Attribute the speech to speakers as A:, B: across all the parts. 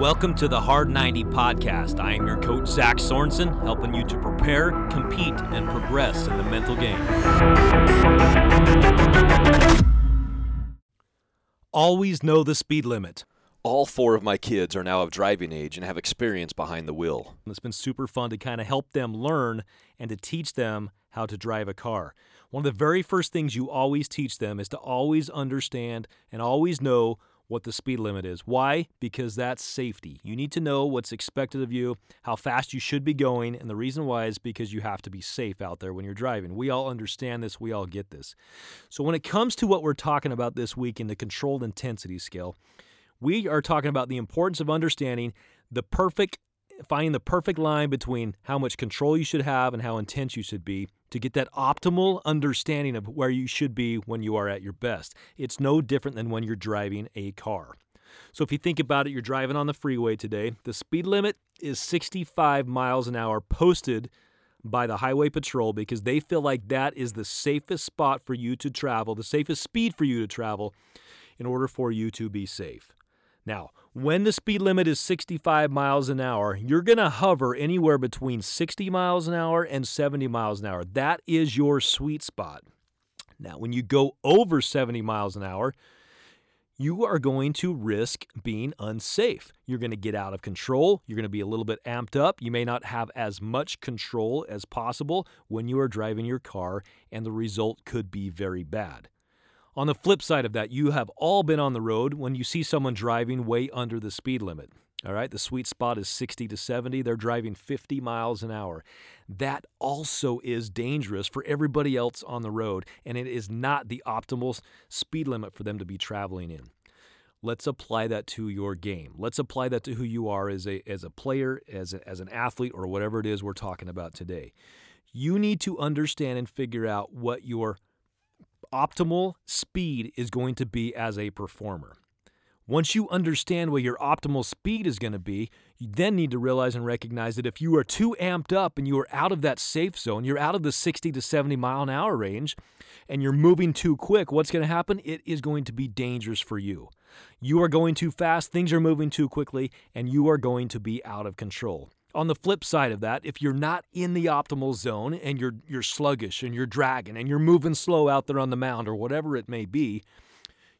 A: Welcome to the Hard 90 podcast. I am your coach, Zach Sorensen, helping you to prepare, compete, and progress in the mental game. Always know the speed limit.
B: All four of my kids are now of driving age and have experience behind the wheel.
A: It's been super fun to kind of help them learn and to teach them how to drive a car. One of the very first things you always teach them is to always understand and always know what the speed limit is. Why? Because that's safety. You need to know what's expected of you, how fast you should be going, and the reason why is because you have to be safe out there when you're driving. We all understand this, we all get this. So, when it comes to what we're talking about this week in the controlled intensity scale, we are talking about the importance of understanding the perfect finding the perfect line between how much control you should have and how intense you should be to get that optimal understanding of where you should be when you are at your best. It's no different than when you're driving a car. So if you think about it, you're driving on the freeway today. The speed limit is 65 miles an hour posted by the highway patrol because they feel like that is the safest spot for you to travel, the safest speed for you to travel in order for you to be safe. Now, when the speed limit is 65 miles an hour, you're going to hover anywhere between 60 miles an hour and 70 miles an hour. That is your sweet spot. Now, when you go over 70 miles an hour, you are going to risk being unsafe. You're going to get out of control. You're going to be a little bit amped up. You may not have as much control as possible when you are driving your car, and the result could be very bad. On the flip side of that, you have all been on the road when you see someone driving way under the speed limit. All right, the sweet spot is 60 to 70. They're driving 50 miles an hour. That also is dangerous for everybody else on the road, and it is not the optimal speed limit for them to be traveling in. Let's apply that to your game. Let's apply that to who you are as a, as a player, as, a, as an athlete, or whatever it is we're talking about today. You need to understand and figure out what your optimal speed is going to be as a performer. Once you understand what your optimal speed is going to be, you then need to realize and recognize that if you are too amped up and you are out of that safe zone, you're out of the 60 to 70 mile an hour range, and you're moving too quick, what's going to happen? It is going to be dangerous for you. You are going too fast, things are moving too quickly, and you are going to be out of control. On the flip side of that, if you're not in the optimal zone and you're you're sluggish and you're dragging and you're moving slow out there on the mound or whatever it may be,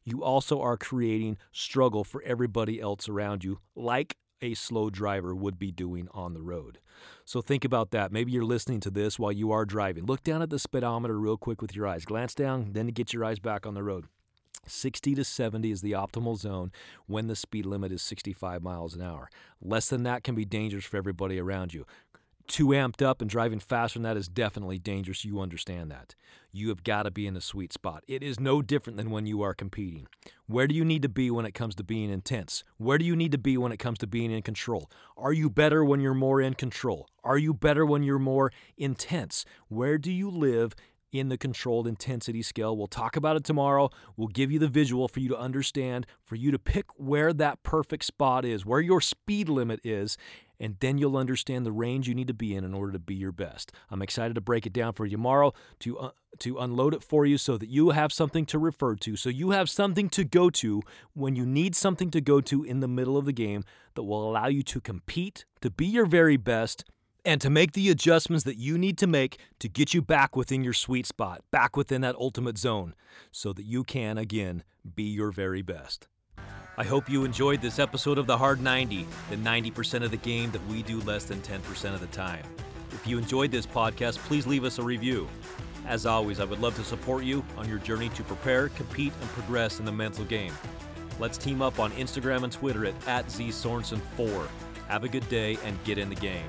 A: you also are creating struggle for everybody else around you like a slow driver would be doing on the road. So think about that. Maybe you're listening to this while you are driving. Look down at the speedometer real quick with your eyes. Glance down, then get your eyes back on the road. 60 to 70 is the optimal zone when the speed limit is 65 miles an hour. Less than that can be dangerous for everybody around you. Too amped up and driving faster than that is definitely dangerous. You understand that. You have got to be in the sweet spot. It is no different than when you are competing. Where do you need to be when it comes to being intense? Where do you need to be when it comes to being in control? Are you better when you're more in control? Are you better when you're more intense? Where do you live in the controlled intensity scale. We'll talk about it tomorrow. We'll give you the visual for you to understand, for you to pick where that perfect spot is, where your speed limit is, and then you'll understand the range you need to be in in order to be your best. I'm excited to break it down for you tomorrow to uh, to unload it for you so that you have something to refer to, so you have something to go to when you need something to go to in the middle of the game that will allow you to compete, to be your very best and to make the adjustments that you need to make to get you back within your sweet spot, back within that ultimate zone, so that you can, again, be your very best. I hope you enjoyed this episode of The Hard 90, the 90% of the game that we do less than 10% of the time. If you enjoyed this podcast, please leave us a review. As always, I would love to support you on your journey to prepare, compete, and progress in the mental game. Let's team up on Instagram and Twitter at, at ZSorensen4. Have a good day and get in the game.